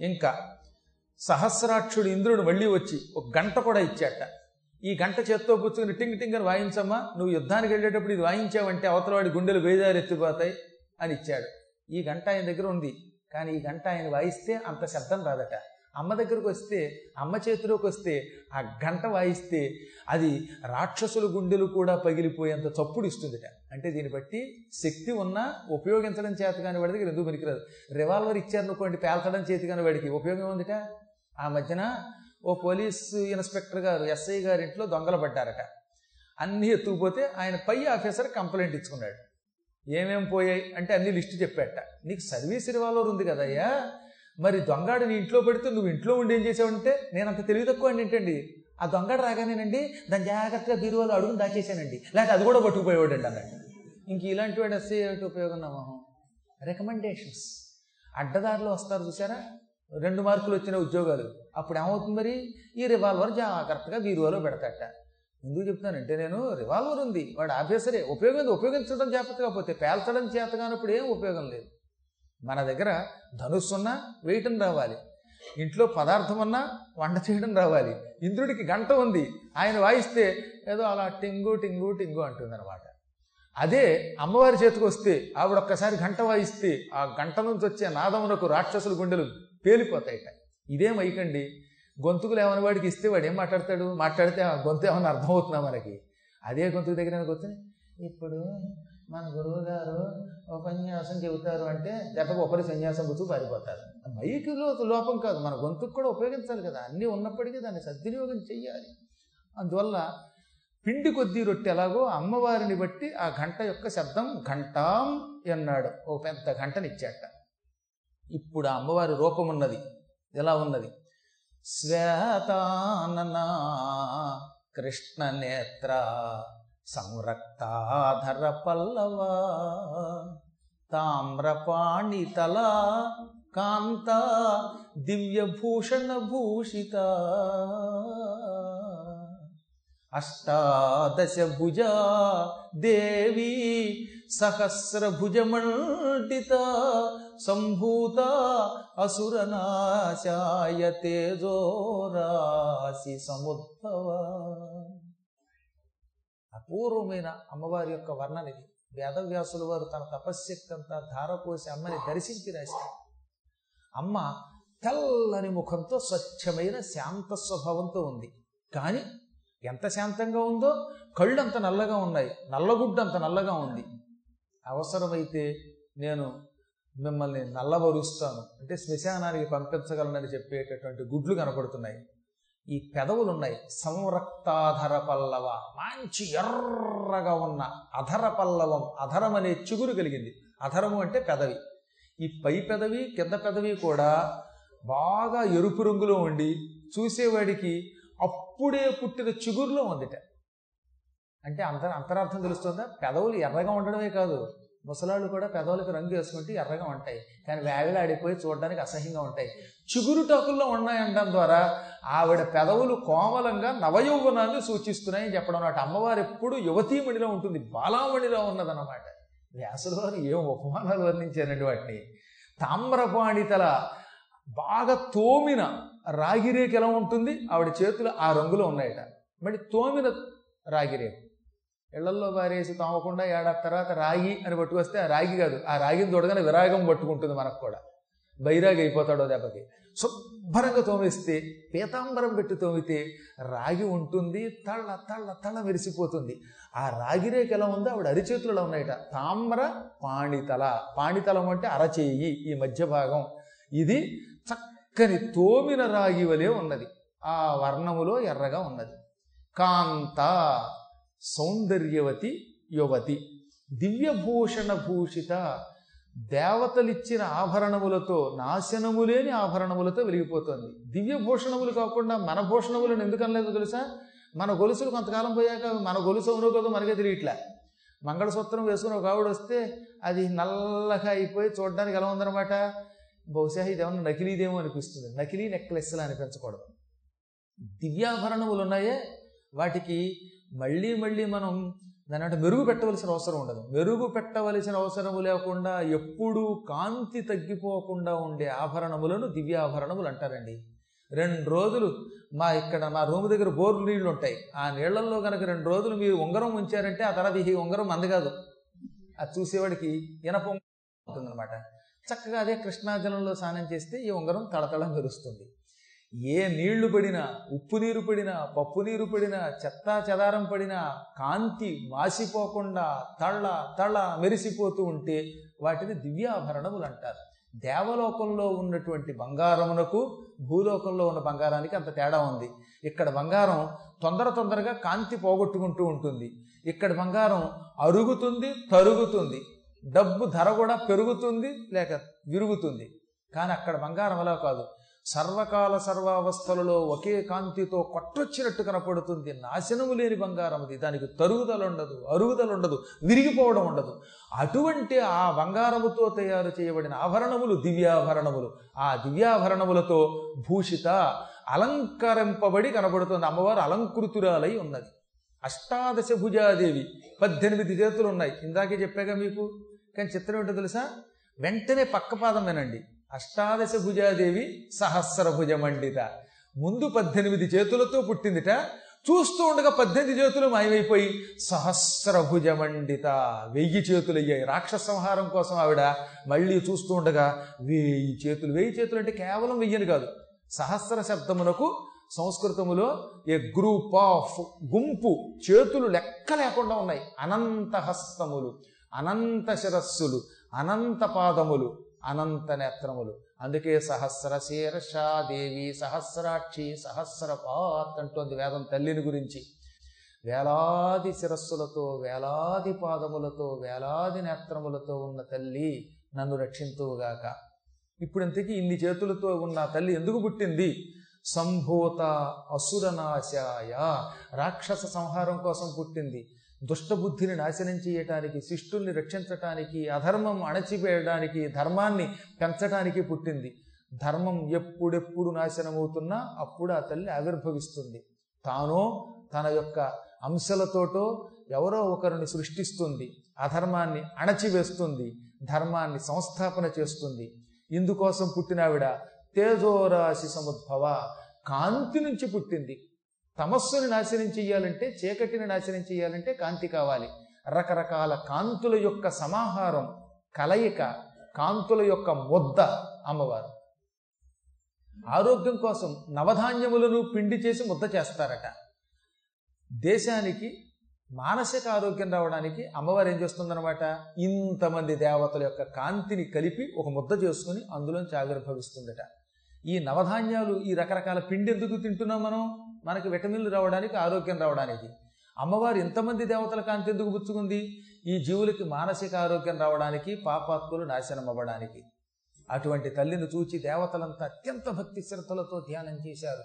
ఇంకా సహస్రాక్షుడు ఇంద్రుడు మళ్ళీ వచ్చి ఒక గంట కూడా ఇచ్చాట. ఈ గంట చేత్తో కూర్చుని టింగ్ టింగ్ అని వాయించమ్మా నువ్వు యుద్ధానికి వెళ్ళేటప్పుడు ఇది వాయించావంటే అవతలవాడి గుండెలు వేదారు ఎత్తిపోతాయి అని ఇచ్చాడు. ఈ గంట ఆయన దగ్గర ఉంది కానీ ఈ గంట ఆయన వాయిస్తే అంత శబ్దం రాదట. అమ్మ దగ్గరకు వస్తే అమ్మ చేతిలోకి వస్తే ఆ గంట వాయిస్తే అది రాక్షసుల గుండెలు కూడా పగిలిపోయేంత చప్పుడు ఇస్తుందిట. అంటే దీన్ని బట్టి శక్తి ఉన్నా ఉపయోగించడం చేత కాని వాడి దగ్గర ఎందుకు పనికిరాదు? రివాల్వర్ ఇచ్చారనుకోండి పేల్చడం చేతి కాని వాడికి ఉపయోగం ఉందిట ఆ మధ్యన ఓ పోలీసు ఇన్స్పెక్టర్ గారు ఎస్ఐ గారి ఇంట్లో దొంగలు పడ్డారట. అన్నీ ఎత్తుకుపోతే ఆయన పై ఆఫీసర్ కంప్లైంట్ ఇచ్చుకున్నాడు. ఏమేం పోయాయి అంటే అన్ని లిస్టు చెప్పాట నీకు సర్వీస్ రివాల్వర్ ఉంది కదయ్యా? మరి దొంగాడు నీ ఇంట్లో పెడితే నువ్వు ఇంట్లో ఉండి ఏం చేసావంటే నేను అంత తెలివి తక్కువ అండి ఏంటండి? ఆ దొంగడు రాగానేనండి దాన్ని జాగ్రత్తగా బీరువాలో అడుగుని దాచేసానండి. లేకపోతే అది కూడా పట్టుకుపోయేవాడండి అన్నట్టు. ఇంక ఇలాంటి వాడు వస్తే ఏమిటి ఉపయోగం నా మొహం? రికమెండేషన్స్ అడ్డదారులు వస్తారు చూసారా? రెండు మార్కులు వచ్చిన ఉద్యోగాలు. అప్పుడు ఏమవుతుంది మరి? ఈ రివాల్వర్ జాగ్రత్తగా బీరువాలో పెడతాట ఎందుకు చెప్తానంటే నేను రివాల్వర్ ఉంది. వాడు ఆఫీసరే ఉపయోగం ఉపయోగించడం చేత కాకపోతే పేల్చడం చేత కానప్పుడు ఏం ఉపయోగం లేదు. మన దగ్గర ధనుస్సున్నా వేయటం రావాలి. ఇంట్లో పదార్థం ఉన్నా వంట చేయడం రావాలి. ఇంద్రుడికి గంట ఉంది. ఆయన వాయిస్తే ఏదో అలా టింగు టింగు టింగు అంటుందన్నమాట. అదే అమ్మవారి చేతికి వస్తే ఆవిడ ఒక్కసారి గంట వాయిస్తే ఆ గంట నుంచి వచ్చే నాదమునకు రాక్షసుల గుండెలు పేలిపోతాయిట. ఇదేం అయికండి? గొంతుకులు ఏమైనా వాడికి ఇస్తే వాడు ఏం మాట్లాడతాడు? మాట్లాడితే ఆ గొంతు ఏమైనా అర్థమవుతుందా మనకి? అదే గొంతుకు దగ్గర కూర్చొని ఇప్పుడు మన గురువు గారు ఉపన్యాసం చెబుతారు అంటే దెబ్బకు ఒకరి సన్యాసం పుచ్చు పారిపోతారు. మైకులో లోపం కాదు మన గొంతుకు కూడా ఉపయోగించాలి కదా. అన్నీ ఉన్నప్పటికీ దాన్ని సద్వినియోగం చెయ్యాలి. అందువల్ల పిండి కొద్దీ రొట్టె ఎలాగో అమ్మవారిని బట్టి ఆ గంట యొక్క శబ్దం ఘంటాం అన్నాడు. ఓ పెద్ద గంటనిచ్చాట ఇప్పుడు ఆ అమ్మవారి రూపం ఉన్నది. ఎలా ఉన్నది? శ్వేతానన కృష్ణ నేత్ర సంరక్తాధర పల్లవ తామ్రపాణితల కాంత దివ్యభూషణ భూషిత అష్టాదశ భుజ దేవి సహస్రభుజమండిత సంభూత అసురనాశాయ తేజోరాశి సముద్భవ. అపూర్వమైన అమ్మవారి యొక్క వర్ణన ఇది. వేదవ్యాసుల వారు తన తపశ్శక్తి అంతా ధారపోసి అమ్మని దర్శించి రాశారు. అమ్మ తెల్లని ముఖంతో స్వచ్ఛమైన శాంత స్వభావంతో ఉంది. కానీ ఎంత శాంతంగా ఉందో కళ్ళు అంత నల్లగా ఉన్నాయి. నల్లగుడ్డ అంత నల్లగా ఉంది. అవసరమైతే నేను మిమ్మల్ని నల్లబరుస్తాను. అంటే శ్మశానానికి పంపించగలనని చెప్పేటటువంటి గుడ్లు కనపడుతున్నాయి. ఈ పెదవులు ఉన్నాయి సంరక్తాధర పల్లవ మంచి ఎర్రగా ఉన్న అధర పల్లవం అధరం అనే చిగురు కలిగింది. అధరము అంటే పెదవి. ఈ పై పెదవి కింద పెదవి కూడా బాగా ఎరుపు రంగులో ఉండి చూసేవాడికి అప్పుడే పుట్టిన చిగురులో ఉందిట. అంటే అంత అంతరార్థం తెలుస్తుందా? పెదవులు ఎర్రగా ఉండడమే కాదు. ముసలాళ్ళు కూడా పెదవులకు రంగు వేసుకుంటే ఎర్రగా ఉంటాయి. కానీ వేగలాడిపోయి చూడడానికి అసహ్యంగా ఉంటాయి. చిగురు టాకుల్లో ఉన్నాయనడం ద్వారా ఆవిడ పెదవులు కోమలంగా నవయౌవనాన్ని సూచిస్తున్నాయని చెప్పడం అన్నమాట. అమ్మవారు ఎప్పుడు యువతీమణిలో ఉంటుంది. బాలామణిలో ఉన్నదన్నమాట. వ్యాసులు వారు ఏం ఉపమానాలు వర్ణించారండి వాటిని. తామ్రపాణితల బాగా తోమిన రాగిరేకు ఎలా ఉంటుంది? ఆవిడ చేతులు ఆ రంగులో ఉన్నాయట. మళ్ళీ తోమిన రాగిరేకు ఇళ్ళల్లో పారేసి తోమకుండా ఏడాది తర్వాత రాగి అని పట్టుకొస్తే ఆ రాగి కాదు ఆ రాగిని తోడగానే విరాగం పట్టుకుంటుంది మనకు కూడా. బైరాగి అయిపోతాడో దెబ్బకి. శుభ్రంగా తోమిస్తే పీతాంబరం పెట్టి తోమితే రాగి ఉంటుంది తళ్ళ తళ్ళ తళ్ళ మెరిసిపోతుంది. ఆ రాగి రేఖ ఎలా ఉందో ఆవిడ అరిచేతులలో ఉన్నాయట. తామ్ర పాణితల. పాణితలం అంటే అరచేయి ఈ మధ్య భాగం. ఇది చక్కని తోమిన రాగి వలె ఉన్నది. ఆ వర్ణములో ఎర్రగా ఉన్నది. కాంత. సౌందర్యవతి యువతి. దివ్యభూషణ భూషిత దేవతలిచ్చిన ఆభరణములతో నాశనము లేని ఆభరణములతో వెలిగిపోతుంది. దివ్యభూషణములు కాకుండా మన భూషణములను ఎందుకు అనలేదు తెలుసా? మన గొలుసులు కొంతకాలం పోయాక మన గొలుసు అవునో కదా మనకే తెలియట్లే. మంగళసూత్రం వేసుకుని ఒక ఆవిడ వస్తే అది నల్లగా అయిపోయి చూడడానికి ఎలా ఉందన్నమాట? బహుశా ఇది ఏమన్నా నకిలీదేమో అనిపిస్తుంది. నకిలీ నెక్లెస్లా అనిపించకూడదు. దివ్యాభరణములు ఉన్నాయే వాటికి మళ్ళీ మళ్ళీ మనం దాని అంటే మెరుగు పెట్టవలసిన అవసరం ఉండదు. మెరుగు పెట్టవలసిన అవసరము లేకుండా ఎప్పుడూ కాంతి తగ్గిపోకుండా ఉండే ఆభరణములను దివ్యాభరణములు అంటారండి. రెండు రోజులు మా ఇక్కడ మా రూమ్ దగ్గర బోర్లు నీళ్ళు ఉంటాయి. ఆ నీళ్ళలో కనుక రెండు రోజులు మీరు ఉంగరం ఉంచారంటే ఆ తర్వాత ఈ ఉంగరం అందగాదు అది చూసేవాడికి ఇనప ఉంటుందన్నమాట చక్కగా అదే కృష్ణాజలంలో స్నానం చేస్తే ఈ ఉంగరం తళతళ మెరుస్తుంది. ఏ నీళ్ళు పడినా ఉప్పు నీరు పడినా పప్పు నీరు పడినా చెత్తా చెదారం పడినా కాంతి మాసిపోకుండా తళ్ళ తళ్ళ మెరిసిపోతూ ఉంటే వాటిని దివ్యాభరణములు అంటారు. దేవలోకంలో ఉన్నటువంటి బంగారమునకు భూలోకంలో ఉన్న బంగారానికి అంత తేడా ఉంది. ఇక్కడ బంగారం తొందర తొందరగా కాంతి పోగొట్టుకుంటూ ఉంటుంది. ఇక్కడ బంగారం అరుగుతుంది తరుగుతుంది. డబ్బు ధర కూడా పెరుగుతుంది లేక విరుగుతుంది. కానీ అక్కడ బంగారం అలా కాదు. సర్వకాల సర్వావస్థలలో ఒకే కాంతితో కొట్టొచ్చినట్టు కనపడుతుంది. నాశనము లేని బంగారం అది. దానికి తరుగుదల ఉండదు అరుగుదల ఉండదు విరిగిపోవడం ఉండదు. అటువంటి ఆ బంగారముతో తయారు చేయబడిన ఆభరణములు దివ్యాభరణములు. ఆ దివ్యాభరణములతో భూషిత అలంకరింపబడి కనబడుతుంది. అమ్మవారు అలంకృతురాలై ఉన్నది. అష్టాదశ భుజాదేవి. పద్దెనిమిది చేతులు ఉన్నాయి ఇందాకే చెప్పాగా మీకు? కానీ చిత్రం ఏంటో తెలుసా? వెంటనే పక్క పాదం వినండి. అష్టాదశ భుజాదేవి సహస్ర భుజమండిత. ముందు పద్దెనిమిది చేతులతో పుట్టిందిట. చూస్తూ ఉండగా పద్దెనిమిది చేతులు మాయమైపోయి సహస్ర భుజమండిత. వెయ్యి చేతులు అయ్యాయి. రాక్షస సంహారం కోసం ఆవిడ మళ్ళీ చూస్తూ ఉండగా వెయ్యి చేతులు. వెయ్యి చేతులు అంటే కేవలం వెయ్యని కాదు. సహస్ర శబ్దమునకు సంస్కృతములో ఏ గ్రూప్ ఆఫ్ గుంపు చేతులు లెక్క లేకుండా ఉన్నాయి. అనంత హస్తములు అనంత శిరస్సులు అనంత పాదములు. అనంత నేత్రములు. అందుకే సహస్ర శీర్షాదేవి సహస్రాక్షి సహస్రపాత్ అంటోంది వేదం తల్లిని గురించి. వేలాది శిరస్సులతో వేలాది పాదములతో వేలాది నేత్రములతో ఉన్న తల్లి నన్ను రక్షింతువుగాక. ఇప్పుడు ఇంతకీ ఇన్ని చేతులతో ఉన్న తల్లి ఎందుకు పుట్టింది? సంభూత అసురనాశాయ రాక్షస సంహారం కోసం పుట్టింది. దుష్టబుద్ధిని నాశనం చేయటానికి శిష్టుల్ని రక్షించటానికి అధర్మం అణచివేయడానికి ధర్మాన్ని పెంచటానికి పుట్టింది. ధర్మం ఎప్పుడెప్పుడు నాశనమవుతున్నా అప్పుడు ఆ తల్లి ఆవిర్భవిస్తుంది. తానో తన యొక్క అంశలతోటో ఎవరో ఒకరిని సృష్టిస్తుంది. అధర్మాన్ని అణచివేస్తుంది. ధర్మాన్ని సంస్థాపన చేస్తుంది. ఇందుకోసం పుట్టినావిడ తేజోరాశి సముద్భవ కాంతి నుంచి పుట్టింది. తమస్సుని నాశనం చెయ్యాలంటే చీకటిని నాశనం చెయ్యాలంటే కాంతి కావాలి. రకరకాల కాంతుల యొక్క సమాహారం కలయిక కాంతుల యొక్క ముద్ద అమ్మవారు. ఆరోగ్యం కోసం నవధాన్యములను పిండి చేసి ముద్ద చేస్తారట. దేశానికి మానసిక ఆరోగ్యం రావడానికి అమ్మవారు ఏం చేస్తుందన్నమాట? ఇంతమంది దేవతల యొక్క కాంతిని కలిపి ఒక ముద్ద చేసుకుని అందులోంచి ఆవిర్భవిస్తుందట. ఈ నవధాన్యాలు ఈ రకరకాల పిండి ఎందుకు తింటున్నాం మనం? మనకి విటమిన్లు రావడానికి ఆరోగ్యం రావడానికి. అమ్మవారు ఎంతమంది దేవతల కాంతి ఎందుకు పుచ్చుకుంది? ఈ జీవులకి మానసిక ఆరోగ్యం రావడానికి పాపాత్ములు నాశనం అవ్వడానికి. అటువంటి తల్లిని చూచి దేవతలంతా అత్యంత భక్తి శ్రద్ధలతో ధ్యానం చేశారు.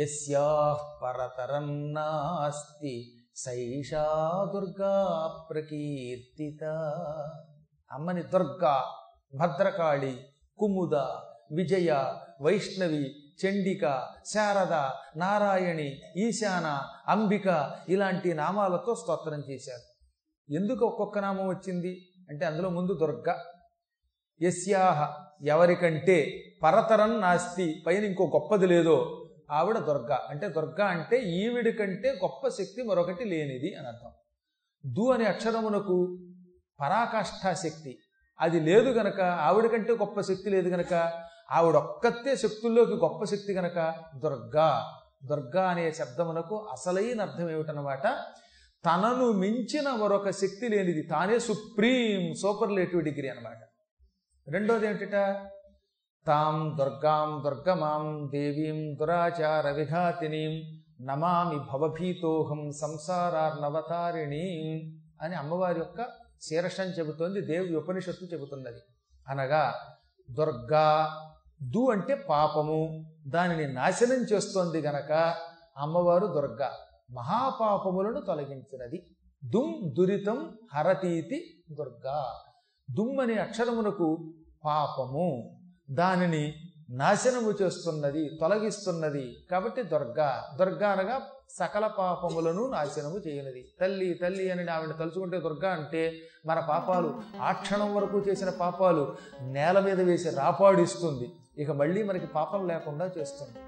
యస్యా పరతరం నాస్తి సైషా దుర్గా ప్రకీర్తిత. అమ్మని దుర్గా భద్రకాళి కుముద విజయ వైష్ణవి చండిక శారద నారాయణి ఈశాన అంబిక ఇలాంటి నామాలతో స్తోత్రం చేశారు. ఎందుకు ఒక్కొక్క నామం వచ్చింది? అంటే అందులో ముందు దుర్గ. యస్యాహ ఎవరికంటే పరతరం నాస్తి పైన ఇంకో గొప్పది లేదో ఆవిడ దుర్గ. అంటే దుర్గ అంటే ఈవిడి కంటే గొప్ప శక్తి మరొకటి లేనిది అని అర్థం. దు అనే అక్షరమునకు పరాకాష్ఠా శక్తి. అది లేదు గనక ఆవిడ కంటే గొప్ప శక్తి లేదు గనక ఆవిడొక్కతే శక్తుల్లోకి గొప్ప శక్తి గనక దుర్గా. దుర్గా అనే శబ్దమునకు అసలైన అర్థం ఏమిటనమాట? తనను మించిన మరొక శక్తి లేనిది. తానే సుప్రీం సూపర్లేటివ్ డిగ్రీ అనమాట. రెండోది ఏమిటట తాం దుర్గాం దుర్గమాం దేవీం దురాచార విఘాతినీం నమామి భవభీతోహం సంసారార్నవతారిణీం అని అమ్మవారి యొక్క శీర్షం చెబుతోంది. దేవి ఉపనిషత్తు చెబుతున్నది. అనగా దుర్గా దు అంటే పాపము. దానిని నాశనం చేస్తోంది గనక అమ్మవారు దుర్గ. మహాపాపములను తొలగించినది. దుమ్ దురితం హరతీతి దుర్గా. దుమ్ అనే అక్షరమునకు పాపము. దానిని నాశనము చేస్తున్నది తొలగిస్తున్నది కాబట్టి దుర్గా. దుర్గా అనగా సకల పాపములను నాశనము చేయనిది. తల్లి తల్లి అని ఆవిడ తలుచుకుంటే దుర్గా అంటే మన పాపాలు ఆ క్షణం వరకు చేసిన పాపాలు నేల మీద వేసి రాపాడిస్తుంది. ఇక మళ్ళీ మనకి పాపం లేకుండా చేస్తుంది.